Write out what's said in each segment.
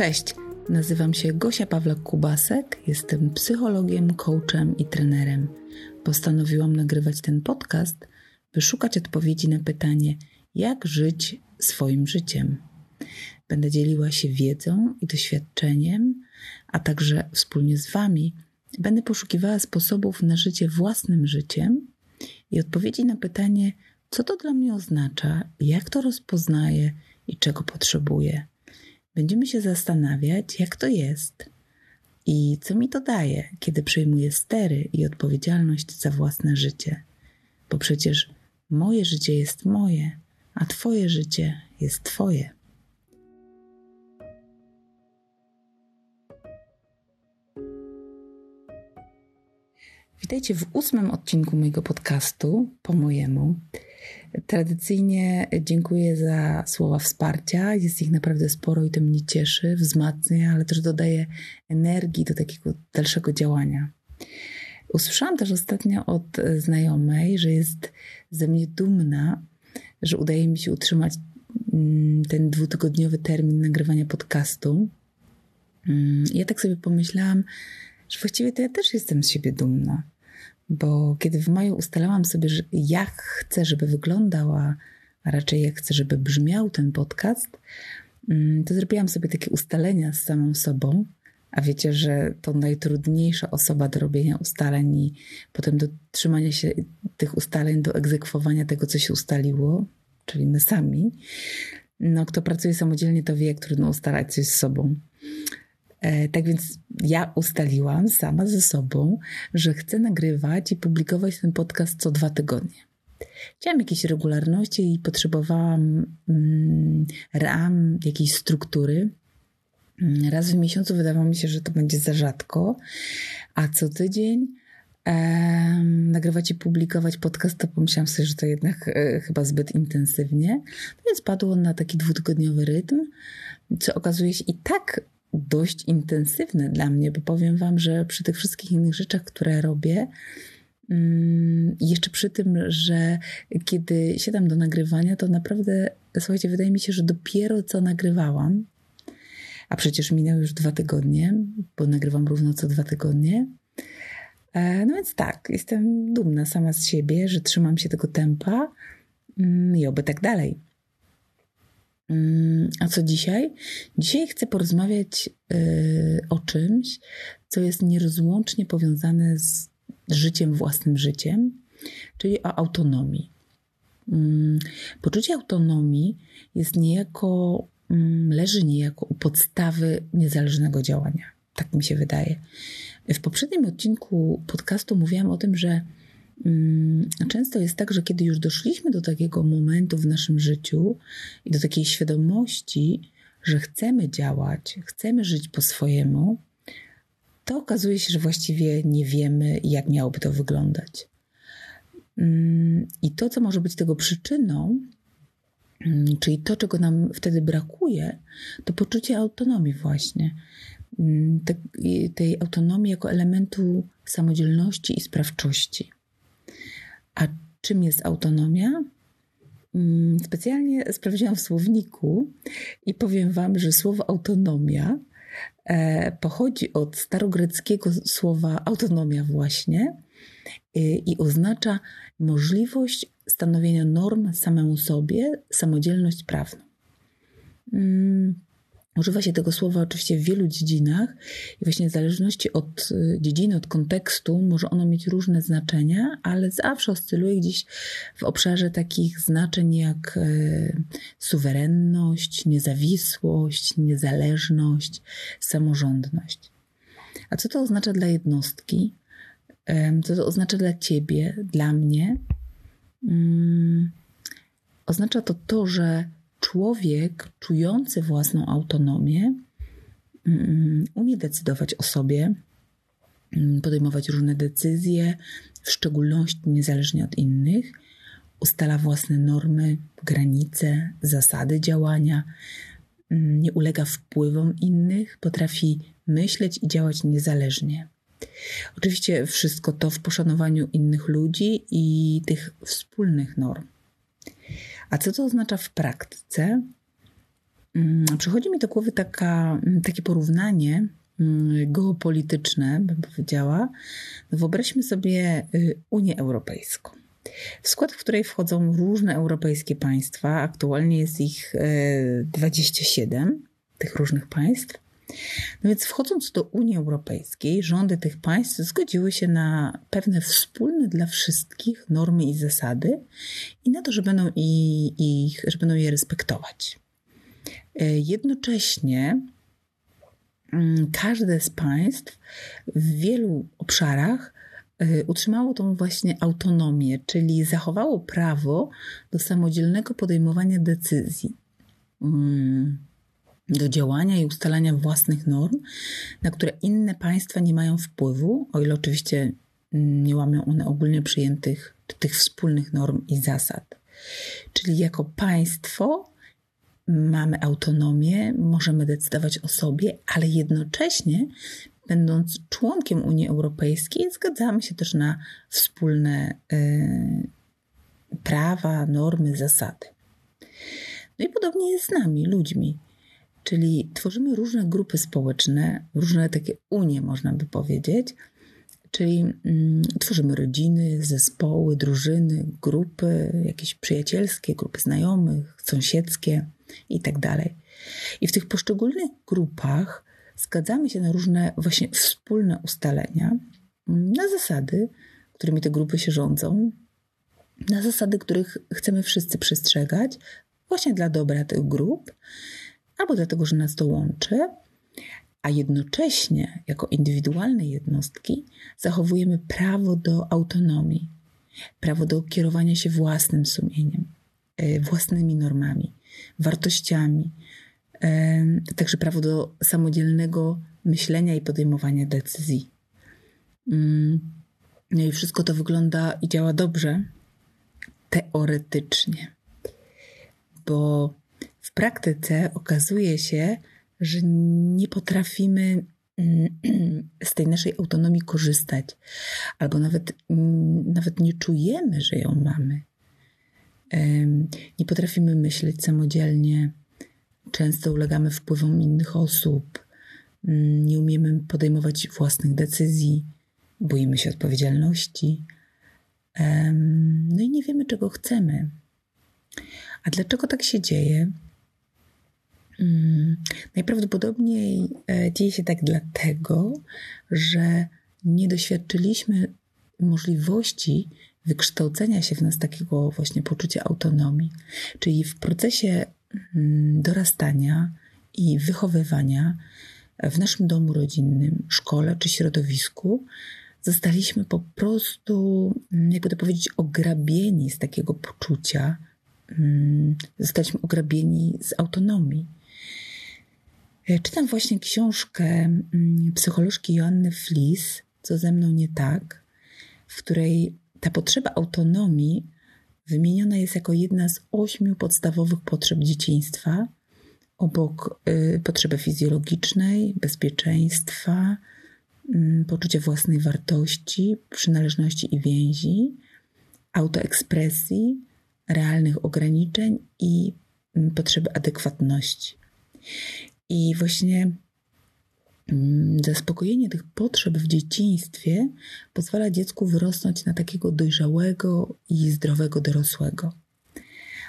Cześć, nazywam się Gosia Pawlak-Kubasek, jestem psychologiem, coachem i trenerem. Postanowiłam nagrywać ten podcast, by szukać odpowiedzi na pytanie, jak żyć swoim życiem. Będę dzieliła się wiedzą i doświadczeniem, a także wspólnie z Wami będę poszukiwała sposobów na życie własnym życiem i odpowiedzi na pytanie, co to dla mnie oznacza, jak to rozpoznaję i czego potrzebuję. Będziemy się zastanawiać, jak to jest i co mi to daje, kiedy przejmuję stery i odpowiedzialność za własne życie. Bo przecież moje życie jest moje, a Twoje życie jest Twoje. Witajcie w ósmym odcinku mojego podcastu, po mojemu. Tradycyjnie dziękuję za słowa wsparcia. Jest ich naprawdę sporo i to mnie cieszy, wzmacnia, ale też dodaje energii do takiego dalszego działania. Usłyszałam też ostatnio od znajomej, że jest ze mnie dumna, że udaje mi się utrzymać mm, ten dwutygodniowy termin nagrywania podcastu. Mm, ja tak sobie pomyślałam, że właściwie to ja też jestem z siebie dumna bo kiedy w maju ustalałam sobie, że jak chcę, żeby wyglądała, a raczej jak chcę, żeby brzmiał ten podcast, mm, to zrobiłam sobie takie ustalenia z samą sobą. A wiecie, że to najtrudniejsza osoba do robienia ustaleń i potem do trzymania się tych ustaleń, do egzekwowania tego, co się ustaliło, czyli my sami. No, kto pracuje samodzielnie, to wie, jak trudno ustalać coś z sobą. E, tak więc ja ustaliłam sama ze sobą, że chcę nagrywać i publikować ten podcast co dwa tygodnie. Chciałam jakiejś regularności i potrzebowałam mm, ram, jakiejś struktury. Mm, raz w miesiącu wydawało mi się, że to będzie za rzadko, a co tydzień nagrywać i publikować podcast, to pomyślałam sobie, że to jednak e, chyba zbyt intensywnie. Więc padło na taki dwutygodniowy rytm, co okazuje się i tak dość intensywne dla mnie, bo powiem Wam, że przy tych wszystkich innych rzeczach, które robię, mm, jeszcze przy tym, że kiedy siadam do nagrywania, to naprawdę, słuchajcie, wydaje mi się, że dopiero co nagrywałam, a przecież minęły już dwa tygodnie, bo nagrywam równo co dwa tygodnie. E, no więc tak, jestem dumna sama z siebie, że trzymam się tego tempa mm, i oby tak dalej. Mm, a co dzisiaj? Dzisiaj chcę porozmawiać y, o czymś, co jest nierozłącznie powiązane z życiem, własnym życiem, czyli o autonomii. Mm, poczucie autonomii jest niejako, mm, leży niejako u podstawy niezależnego działania. Tak mi się wydaje. W poprzednim odcinku podcastu mówiłam o tym, że często jest tak, że kiedy już doszliśmy do takiego momentu w naszym życiu i do takiej świadomości, że chcemy działać, chcemy żyć po swojemu, to okazuje się, że właściwie nie wiemy, jak miałoby to wyglądać. Mm, I to, co może być tego przyczyną, mm, czyli to, czego nam wtedy brakuje, to poczucie autonomii, właśnie. tej autonomii jako elementu samodzielności i sprawczości. A czym jest autonomia? Mm, specjalnie sprawdziłam w słowniku i powiem Wam, że słowo autonomia e, pochodzi od starogreckiego słowa autonomia, właśnie i oznacza możliwość stanowienia norm samemu sobie, samodzielność prawną. Używa się tego słowa oczywiście w wielu dziedzinach i właśnie w zależności od y, dziedziny, od kontekstu może ono mieć różne znaczenia, ale zawsze oscyluje gdzieś w obszarze takich znaczeń jak y, suwerenność, niezawisłość, niezależność, samorządność. A co to oznacza dla jednostki? Co to oznacza dla ciebie, dla mnie? Mm, oznacza to to, że człowiek czujący własną autonomię mm, umie decydować o sobie, mm, podejmować różne decyzje, w szczególności niezależnie od innych, ustala własne normy, granice, zasady działania, mm, nie ulega wpływom innych, potrafi myśleć i działać niezależnie. Oczywiście wszystko to w poszanowaniu innych ludzi i tych wspólnych norm. A co to oznacza w praktyce? mm, przychodzi mi do głowy taka, mm, takie porównanie mm, geopolityczne, bym powiedziała. No wyobraźmy sobie y, Unię Europejską. W skład której wchodzą różne europejskie państwa. Aktualnie jest ich 27 y, tych różnych państw. No więc wchodząc do Unii Europejskiej, rządy tych państw zgodziły się na pewne wspólne dla wszystkich normy i zasady i na to, że będą, i, ich, że będą je respektować. E, jednocześnie mm, każde z państw w wielu obszarach e, utrzymało tą właśnie autonomię, czyli zachowało prawo do samodzielnego podejmowania decyzji. Mm, do działania i ustalania własnych norm, na które inne państwa nie mają wpływu, o ile oczywiście nie łamią one ogólnie przyjętych tych wspólnych norm i zasad. Czyli jako państwo mamy autonomię, możemy decydować o sobie, ale jednocześnie, będąc członkiem Unii Europejskiej, zgadzamy się też na wspólne y, prawa, normy, zasady. No i podobnie jest z nami, ludźmi. Czyli tworzymy różne grupy społeczne, różne takie unie, można by powiedzieć. Czyli mm, tworzymy rodziny, zespoły, drużyny, grupy, jakieś przyjacielskie, grupy znajomych, sąsiedzkie i tak. I w tych poszczególnych grupach zgadzamy się na różne właśnie wspólne ustalenia, mm, na zasady, którymi te grupy się rządzą, na zasady, których chcemy wszyscy przestrzegać, właśnie dla dobra tych grup albo dlatego, że nas to łączy, a jednocześnie jako indywidualne jednostki zachowujemy prawo do autonomii, prawo do kierowania się własnym sumieniem, e, własnymi normami, wartościami, e, także prawo do samodzielnego myślenia i podejmowania decyzji. Mm, no i wszystko to wygląda i działa dobrze teoretycznie, bo w praktyce okazuje się, że nie potrafimy mm, z tej naszej autonomii korzystać, albo nawet, mm, nawet nie czujemy, że ją mamy. Nie potrafimy myśleć samodzielnie, często ulegamy wpływom innych osób, mm, nie umiemy podejmować własnych decyzji, boimy się odpowiedzialności, no i nie wiemy, czego chcemy. A dlaczego tak się dzieje? Mm, najprawdopodobniej e, dzieje się tak dlatego, że nie doświadczyliśmy możliwości wykształcenia się w nas takiego właśnie poczucia autonomii. Czyli w procesie mm, dorastania i wychowywania w naszym domu rodzinnym, szkole czy środowisku zostaliśmy po prostu, mm, jakby to powiedzieć, ograbieni z takiego poczucia, zostaliśmy ograbieni z autonomii. E, czytam właśnie książkę mm, psycholożki Joanny Flis, Co ze mną nie tak, w której ta potrzeba autonomii wymieniona jest jako jedna z ośmiu podstawowych potrzeb dzieciństwa, obok y, potrzeby fizjologicznej, bezpieczeństwa, y, poczucia własnej wartości, przynależności i więzi, autoekspresji, realnych ograniczeń i y, potrzeby adekwatności. I właśnie mm, zaspokojenie tych potrzeb w dzieciństwie pozwala dziecku wyrosnąć na takiego dojrzałego i zdrowego dorosłego.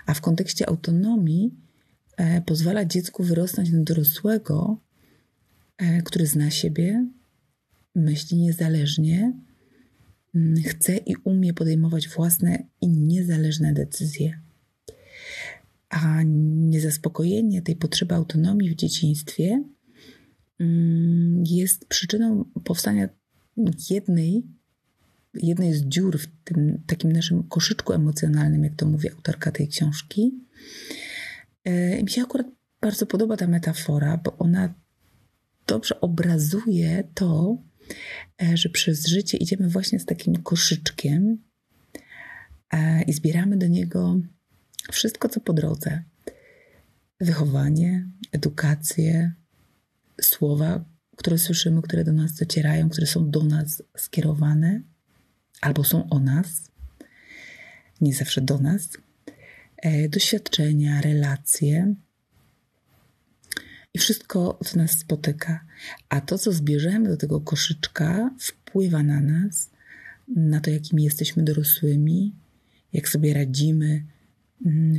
A w kontekście autonomii e, pozwala dziecku wyrosnąć na dorosłego, e, który zna siebie, myśli niezależnie, mm, chce i umie podejmować własne i niezależne decyzje a niezaspokojenie tej potrzeby autonomii w dzieciństwie mm, jest przyczyną powstania jednej, jednej z dziur w tym takim naszym koszyczku emocjonalnym, jak to mówi autorka tej książki. E, mi się akurat bardzo podoba ta metafora, bo ona dobrze obrazuje to, e, że przez życie idziemy właśnie z takim koszyczkiem e, i zbieramy do niego wszystko, co po drodze. Wychowanie, edukację, słowa, które słyszymy, które do nas docierają, które są do nas skierowane, albo są o nas, nie zawsze do nas, e, doświadczenia, relacje. i wszystko, co nas spotyka. A to, co zbierzemy do tego koszyczka, wpływa na nas, na to, jakimi jesteśmy dorosłymi, jak sobie radzimy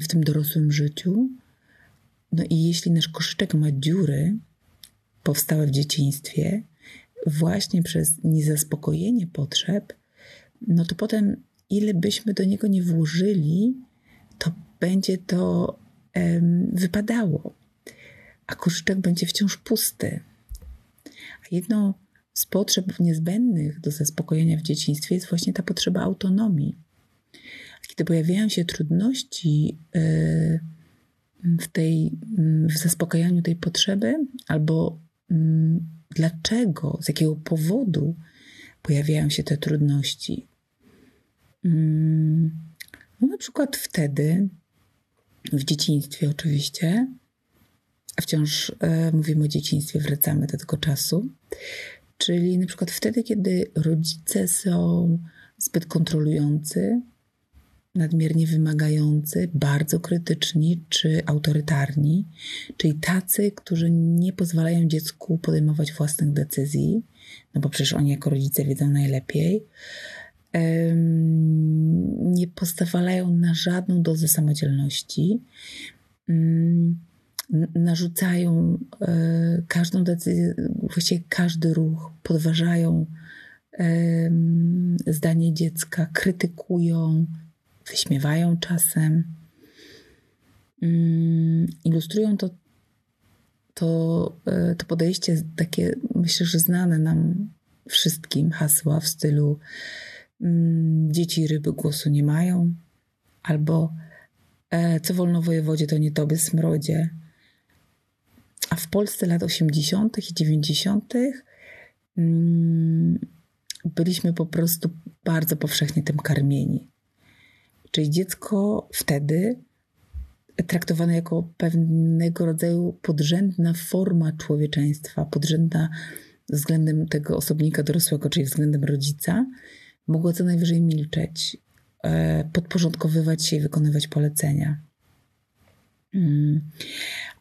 w tym dorosłym życiu. No i jeśli nasz koszyczek ma dziury powstałe w dzieciństwie, właśnie przez niezaspokojenie potrzeb, no to potem, ile byśmy do niego nie włożyli, to będzie to wypadało, a koszyczek będzie wciąż pusty. A jedną z potrzeb niezbędnych do zaspokojenia w dzieciństwie jest właśnie ta potrzeba autonomii. Kiedy pojawiają się trudności e, w, tej, w zaspokajaniu tej potrzeby, albo mm, dlaczego, z jakiego powodu pojawiają się te trudności. Mm, no na przykład wtedy, w dzieciństwie oczywiście, wciąż e, mówimy o dzieciństwie, wracamy do tego czasu, czyli na przykład wtedy, kiedy rodzice są zbyt kontrolujący, nadmiernie wymagający, bardzo krytyczni czy autorytarni, czyli tacy, którzy nie pozwalają dziecku podejmować własnych decyzji, no bo przecież oni jako rodzice wiedzą najlepiej, nie pozwalają na żadną dozę samodzielności, narzucają e, każdą decyzję, właściwie każdy ruch, podważają zdanie dziecka, krytykują, wyśmiewają czasem. Mm, ilustrują to, to, e, to podejście takie, myślę, że znane nam wszystkim hasła w stylu mm, dzieci ryby głosu nie mają, albo e, co wolno wojewodzie, to nie tobie smrodzie. A w Polsce lat 80. i 90. Mm, byliśmy po prostu bardzo powszechnie tym karmieni. Czyli dziecko wtedy traktowane jako pewnego rodzaju podrzędna forma człowieczeństwa, podrzędna względem tego osobnika dorosłego, czyli względem rodzica, mogło co najwyżej milczeć, e, podporządkowywać się i wykonywać polecenia. Mm.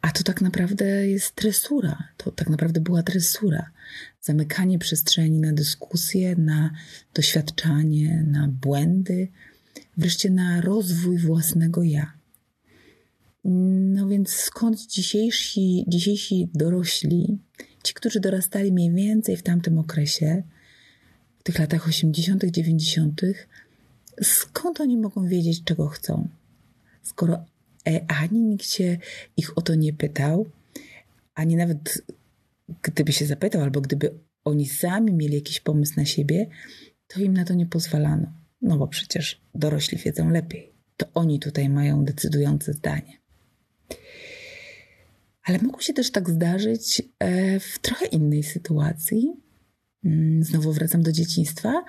A to tak naprawdę jest tresura. To tak naprawdę była tresura. Zamykanie przestrzeni na dyskusję, na doświadczanie, na błędy, wreszcie na rozwój własnego ja. No więc skąd dzisiejsi, dzisiejsi dorośli, ci, którzy dorastali mniej więcej w tamtym okresie, w tych latach 80., 90., skąd oni mogą wiedzieć, czego chcą? Skoro e, ani nikt się ich o to nie pytał, ani nawet gdyby się zapytał, albo gdyby oni sami mieli jakiś pomysł na siebie, to im na to nie pozwalano. No bo przecież dorośli wiedzą lepiej. To oni tutaj mają decydujące zdanie. Ale mogło się też tak zdarzyć e, w trochę innej sytuacji. Mm, znowu wracam do dzieciństwa.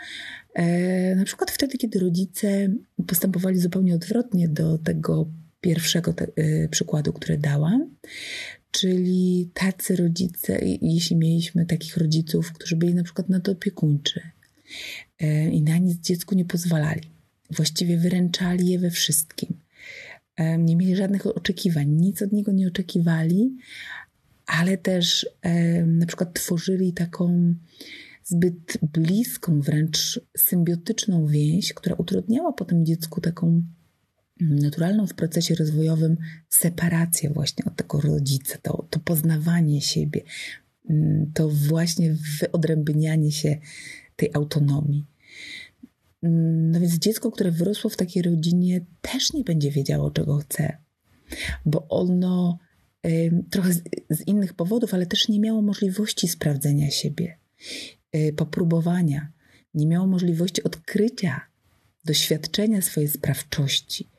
E, na przykład wtedy, kiedy rodzice postępowali zupełnie odwrotnie do tego pierwszego te, e, przykładu, który dałam. Czyli tacy rodzice, jeśli mieliśmy takich rodziców, którzy byli na przykład nadopiekuńczy, i na nic dziecku nie pozwalali. Właściwie wyręczali je we wszystkim. E, nie mieli żadnych oczekiwań, nic od niego nie oczekiwali, ale też e, na przykład tworzyli taką zbyt bliską, wręcz symbiotyczną więź, która utrudniała potem dziecku taką naturalną w procesie rozwojowym separację właśnie od tego rodzica, to, to poznawanie siebie, mm, to właśnie wyodrębnianie się tej autonomii. No więc dziecko, które wyrosło w takiej rodzinie, też nie będzie wiedziało, czego chce, bo ono trochę z, innych powodów, ale też nie miało możliwości sprawdzenia siebie, y, popróbowania, nie miało możliwości odkrycia, doświadczenia swojej sprawczości,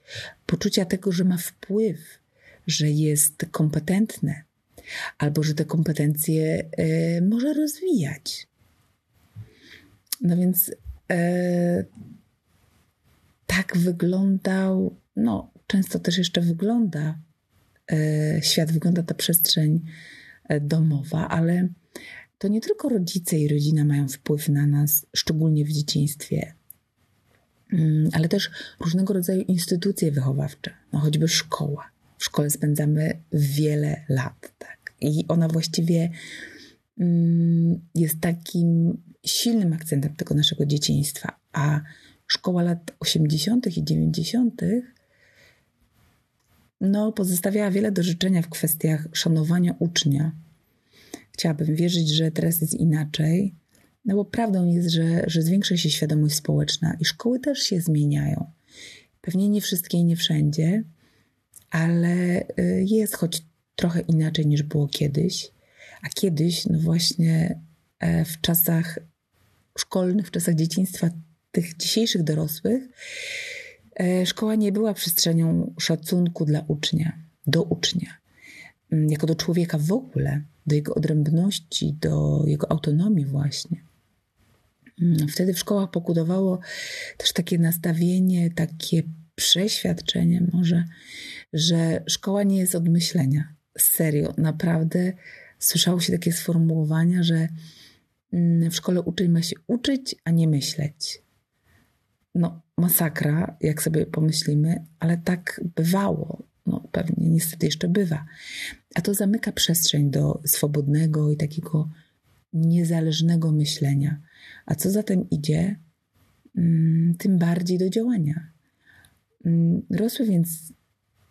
poczucia tego, że ma wpływ, że jest kompetentne, albo że te kompetencje y, może rozwijać. No więc e, tak wyglądał, no często też jeszcze wygląda e, świat, wygląda ta przestrzeń e, domowa, ale to nie tylko rodzice i rodzina mają wpływ na nas, szczególnie w dzieciństwie, mm, ale też różnego rodzaju instytucje wychowawcze, no choćby szkoła. W szkole spędzamy wiele lat, tak. I ona właściwie mm, jest takim silnym akcentem tego naszego dzieciństwa. A szkoła lat 80. i 90. No, pozostawiała wiele do życzenia w kwestiach szanowania ucznia. Chciałabym wierzyć, że teraz jest inaczej, no bo prawdą jest, że, że zwiększa się świadomość społeczna i szkoły też się zmieniają. Pewnie nie wszystkie i nie wszędzie, ale y, jest choć trochę inaczej niż było kiedyś. A kiedyś, no właśnie e, w czasach szkolnych, w czasach dzieciństwa tych dzisiejszych dorosłych, e, szkoła nie była przestrzenią szacunku dla ucznia, do ucznia, mm, jako do człowieka w ogóle, do jego odrębności, do jego autonomii, właśnie. Mm, wtedy w szkołach pokutowało też takie nastawienie, takie przeświadczenie może, że szkoła nie jest od myślenia. Serio, naprawdę słyszało się takie sformułowania, że w szkole uczeń ma się uczyć, a nie myśleć. No, masakra, jak sobie pomyślimy, ale tak bywało. No, pewnie niestety jeszcze bywa. A to zamyka przestrzeń do swobodnego i takiego niezależnego myślenia. A co za tym idzie, mm, tym bardziej do działania. Mm, rosły więc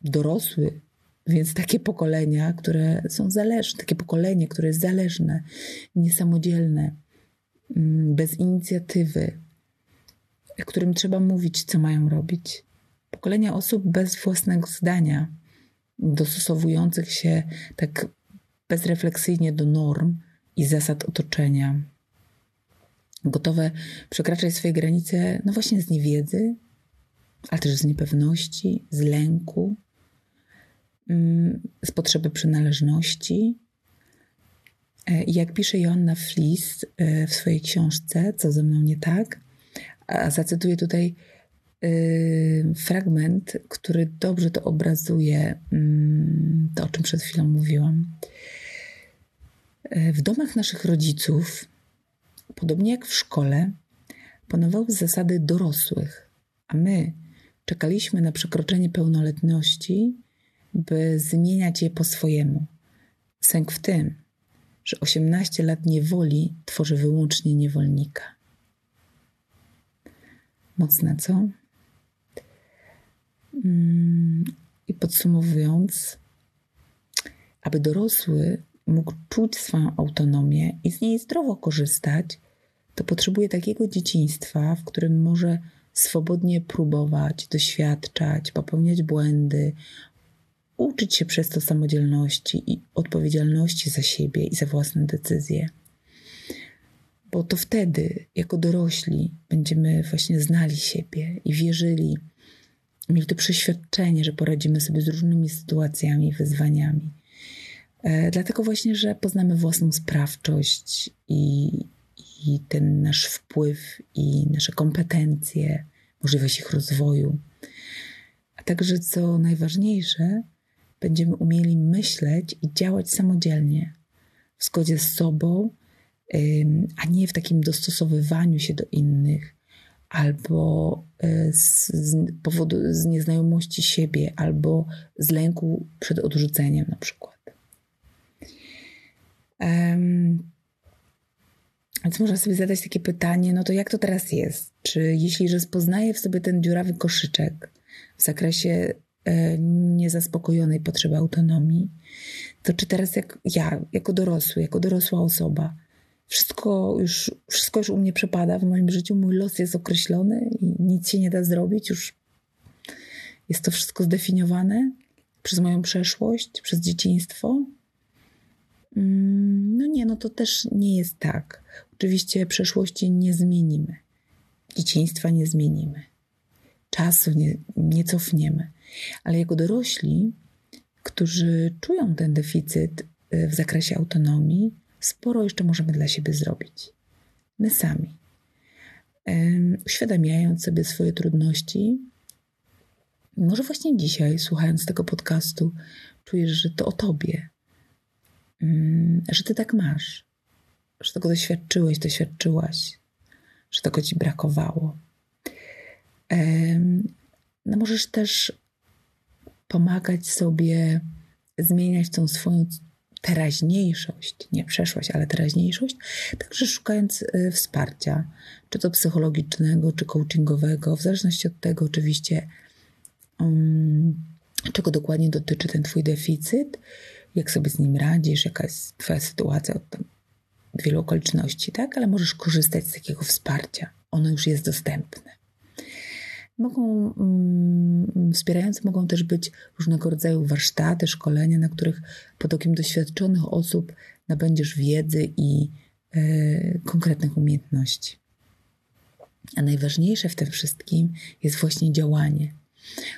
dorosły, więc takie pokolenia, które są zależne, takie pokolenie, które jest zależne, niesamodzielne, mm, bez inicjatywy, którym trzeba mówić, co mają robić. Pokolenia osób bez własnego zdania, dostosowujących się tak bezrefleksyjnie do norm i zasad otoczenia, gotowe przekraczać swoje granice, no właśnie z niewiedzy, ale też z niepewności, z lęku, z potrzeby przynależności. E, jak pisze Joanna Flis e, w swojej książce Co ze mną nie tak, a zacytuję tutaj e, fragment, który dobrze to obrazuje, mm, to o czym przed chwilą mówiłam. W domach naszych rodziców, podobnie jak w szkole, panowały zasady dorosłych, a my czekaliśmy na przekroczenie pełnoletności, by zmieniać je po swojemu. Sęk w tym, że 18 lat niewoli tworzy wyłącznie niewolnika. Mocne, co? Mm, I podsumowując, aby dorosły mógł czuć swoją autonomię i z niej zdrowo korzystać, to potrzebuje takiego dzieciństwa, w którym może swobodnie próbować, doświadczać, popełniać błędy, uczyć się przez to samodzielności i odpowiedzialności za siebie i za własne decyzje. Bo to wtedy, jako dorośli, będziemy właśnie znali siebie i wierzyli, mieli to przeświadczenie, że poradzimy sobie z różnymi sytuacjami i wyzwaniami. E, dlatego właśnie, że poznamy własną sprawczość i, i ten nasz wpływ i nasze kompetencje, możliwość ich rozwoju. A także, co najważniejsze, będziemy umieli myśleć i działać samodzielnie, w zgodzie z sobą, a nie w takim dostosowywaniu się do innych, albo e, z, z powodu z nieznajomości siebie, albo z lęku przed odrzuceniem, na przykład. Um, więc można sobie zadać takie pytanie, no to jak to teraz jest? Czy jeśli rozpoznaję w sobie ten dziurawy koszyczek w zakresie niezaspokojonej potrzeby autonomii, to czy teraz jak ja, jako dorosły, jako dorosła osoba, wszystko już, wszystko już u mnie przepada w moim życiu, mój los jest określony i nic się nie da zrobić, już jest to wszystko zdefiniowane przez moją przeszłość, przez dzieciństwo? Mm, no nie, no to też nie jest tak. Oczywiście przeszłości nie zmienimy, dzieciństwa nie zmienimy, czasu nie, nie cofniemy, ale jako dorośli, którzy czują ten deficyt y, w zakresie autonomii, sporo jeszcze możemy dla siebie zrobić. My sami. Uświadamiając sobie swoje trudności, może właśnie dzisiaj, słuchając tego podcastu, czujesz, że to o tobie, że ty tak masz, że tego doświadczyłeś, doświadczyłaś, że tego ci brakowało. No możesz też pomagać sobie zmieniać tą swoją teraźniejszość, nie przeszłość, ale teraźniejszość, także szukając y, wsparcia, czy to psychologicznego, czy coachingowego, w zależności od tego oczywiście, um, czego dokładnie dotyczy ten Twój deficyt, jak sobie z nim radzisz, jaka jest Twoja sytuacja od wielu okoliczności, tak? Ale możesz korzystać z takiego wsparcia. Ono już jest dostępne. Mogą, um, wspierające mogą też być różnego rodzaju warsztaty, szkolenia, na których pod okiem doświadczonych osób nabędziesz wiedzy i y, konkretnych umiejętności. A najważniejsze w tym wszystkim jest właśnie działanie.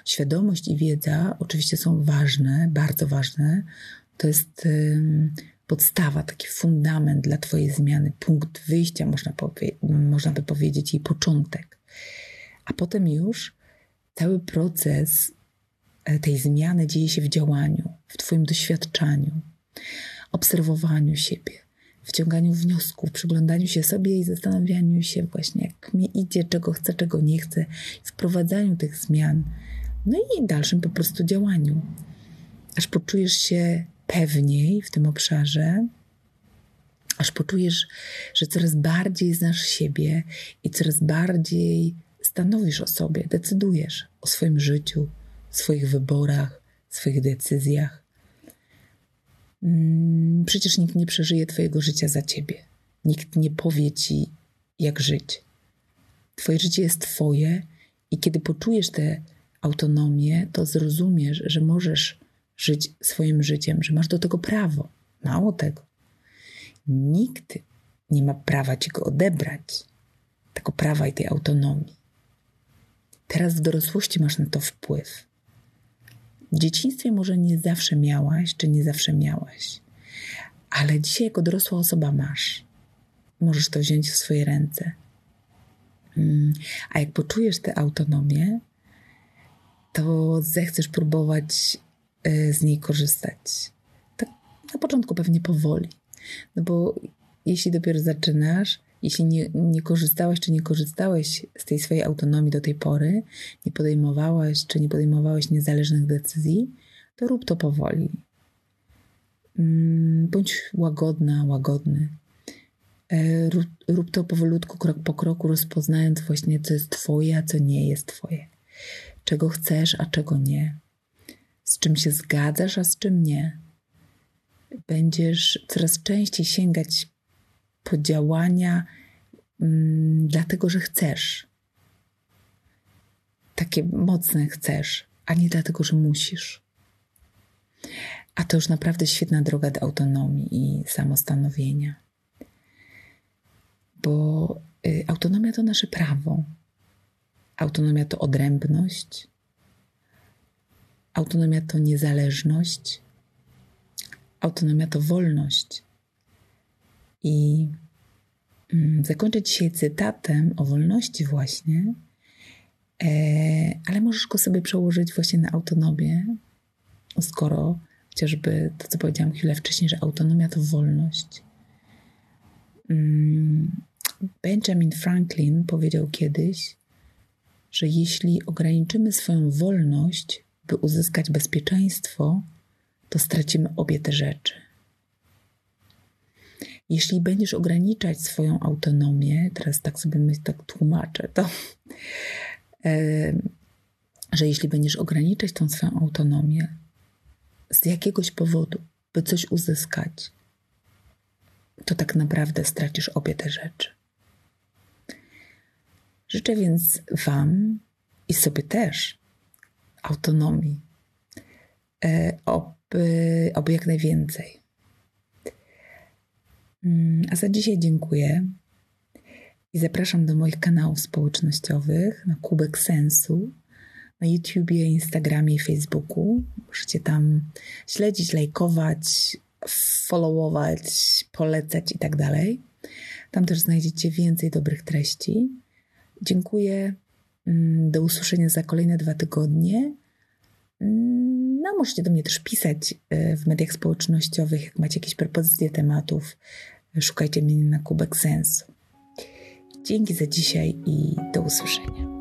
Świadomość i wiedza oczywiście są ważne, bardzo ważne. To jest y, podstawa, taki fundament dla Twojej zmiany, punkt wyjścia, można, powie- można by powiedzieć, i początek a potem już cały proces e, tej zmiany dzieje się w działaniu, w Twoim doświadczaniu, obserwowaniu siebie, wciąganiu wniosków, przyglądaniu się sobie i zastanawianiu się właśnie, jak mi idzie, czego chcę, czego nie chcę, wprowadzaniu tych zmian, no i dalszym po prostu działaniu. Aż poczujesz się pewniej w tym obszarze, aż poczujesz, że coraz bardziej znasz siebie i coraz bardziej stanowisz o sobie, decydujesz o swoim życiu, swoich wyborach, swoich decyzjach. Mm, przecież nikt nie przeżyje Twojego życia za Ciebie. Nikt nie powie Ci, jak żyć. Twoje życie jest Twoje i kiedy poczujesz tę autonomię, to zrozumiesz, że możesz żyć swoim życiem, że masz do tego prawo. Mało tego. Nikt nie ma prawa Ci go odebrać, tego prawa i tej autonomii. Teraz w dorosłości masz na to wpływ. W dzieciństwie może nie zawsze miałaś, czy nie zawsze miałaś, ale dzisiaj jako dorosła osoba masz. Możesz to wziąć w swoje ręce. Mm, a jak poczujesz tę autonomię, to zechcesz próbować y, z niej korzystać. Tak na początku pewnie powoli. No bo jeśli dopiero zaczynasz, jeśli nie, nie korzystałaś czy nie korzystałeś z tej swojej autonomii do tej pory, nie podejmowałaś czy nie podejmowałeś niezależnych decyzji, to rób to powoli. Mm, bądź łagodna, łagodny. E, rób, rób to powolutku, krok po kroku, rozpoznając właśnie, co jest Twoje, a co nie jest Twoje. Czego chcesz, a czego nie. Z czym się zgadzasz, a z czym nie. Będziesz coraz częściej sięgać po działania, mm, dlatego że chcesz. Takie mocne chcesz, a nie dlatego, że musisz. A to już naprawdę świetna droga do autonomii i samostanowienia. Bo y, autonomia to nasze prawo. Autonomia to odrębność. Autonomia to niezależność. Autonomia to wolność. I mm, zakończę dzisiaj cytatem o wolności właśnie, e, ale możesz go sobie przełożyć właśnie na autonomię, skoro chociażby to, co powiedziałam chwilę wcześniej, że autonomia to wolność. Mm, Benjamin Franklin powiedział kiedyś, że jeśli ograniczymy swoją wolność, by uzyskać bezpieczeństwo, to stracimy obie te rzeczy. Jeśli będziesz ograniczać swoją autonomię, teraz tak sobie myślę, tak tłumaczę to, że jeśli będziesz ograniczać tą swoją autonomię z jakiegoś powodu, by coś uzyskać, to tak naprawdę stracisz obie te rzeczy. Życzę więc Wam i sobie też autonomii, e, oby, oby jak najwięcej. Mm, a za dzisiaj dziękuję i zapraszam do moich kanałów społecznościowych na Kubek Sensu na YouTubie, Instagramie i Facebooku. Możecie tam śledzić, lajkować, followować, polecać i tak dalej. Tam też znajdziecie więcej dobrych treści. Dziękuję. Mm, do usłyszenia za kolejne dwa tygodnie. Mm, no, możecie do mnie też pisać y, w mediach społecznościowych, jak macie jakieś propozycje tematów, Szukajcie mnie na Kubek Sensu. Dzięki za dzisiaj i do usłyszenia.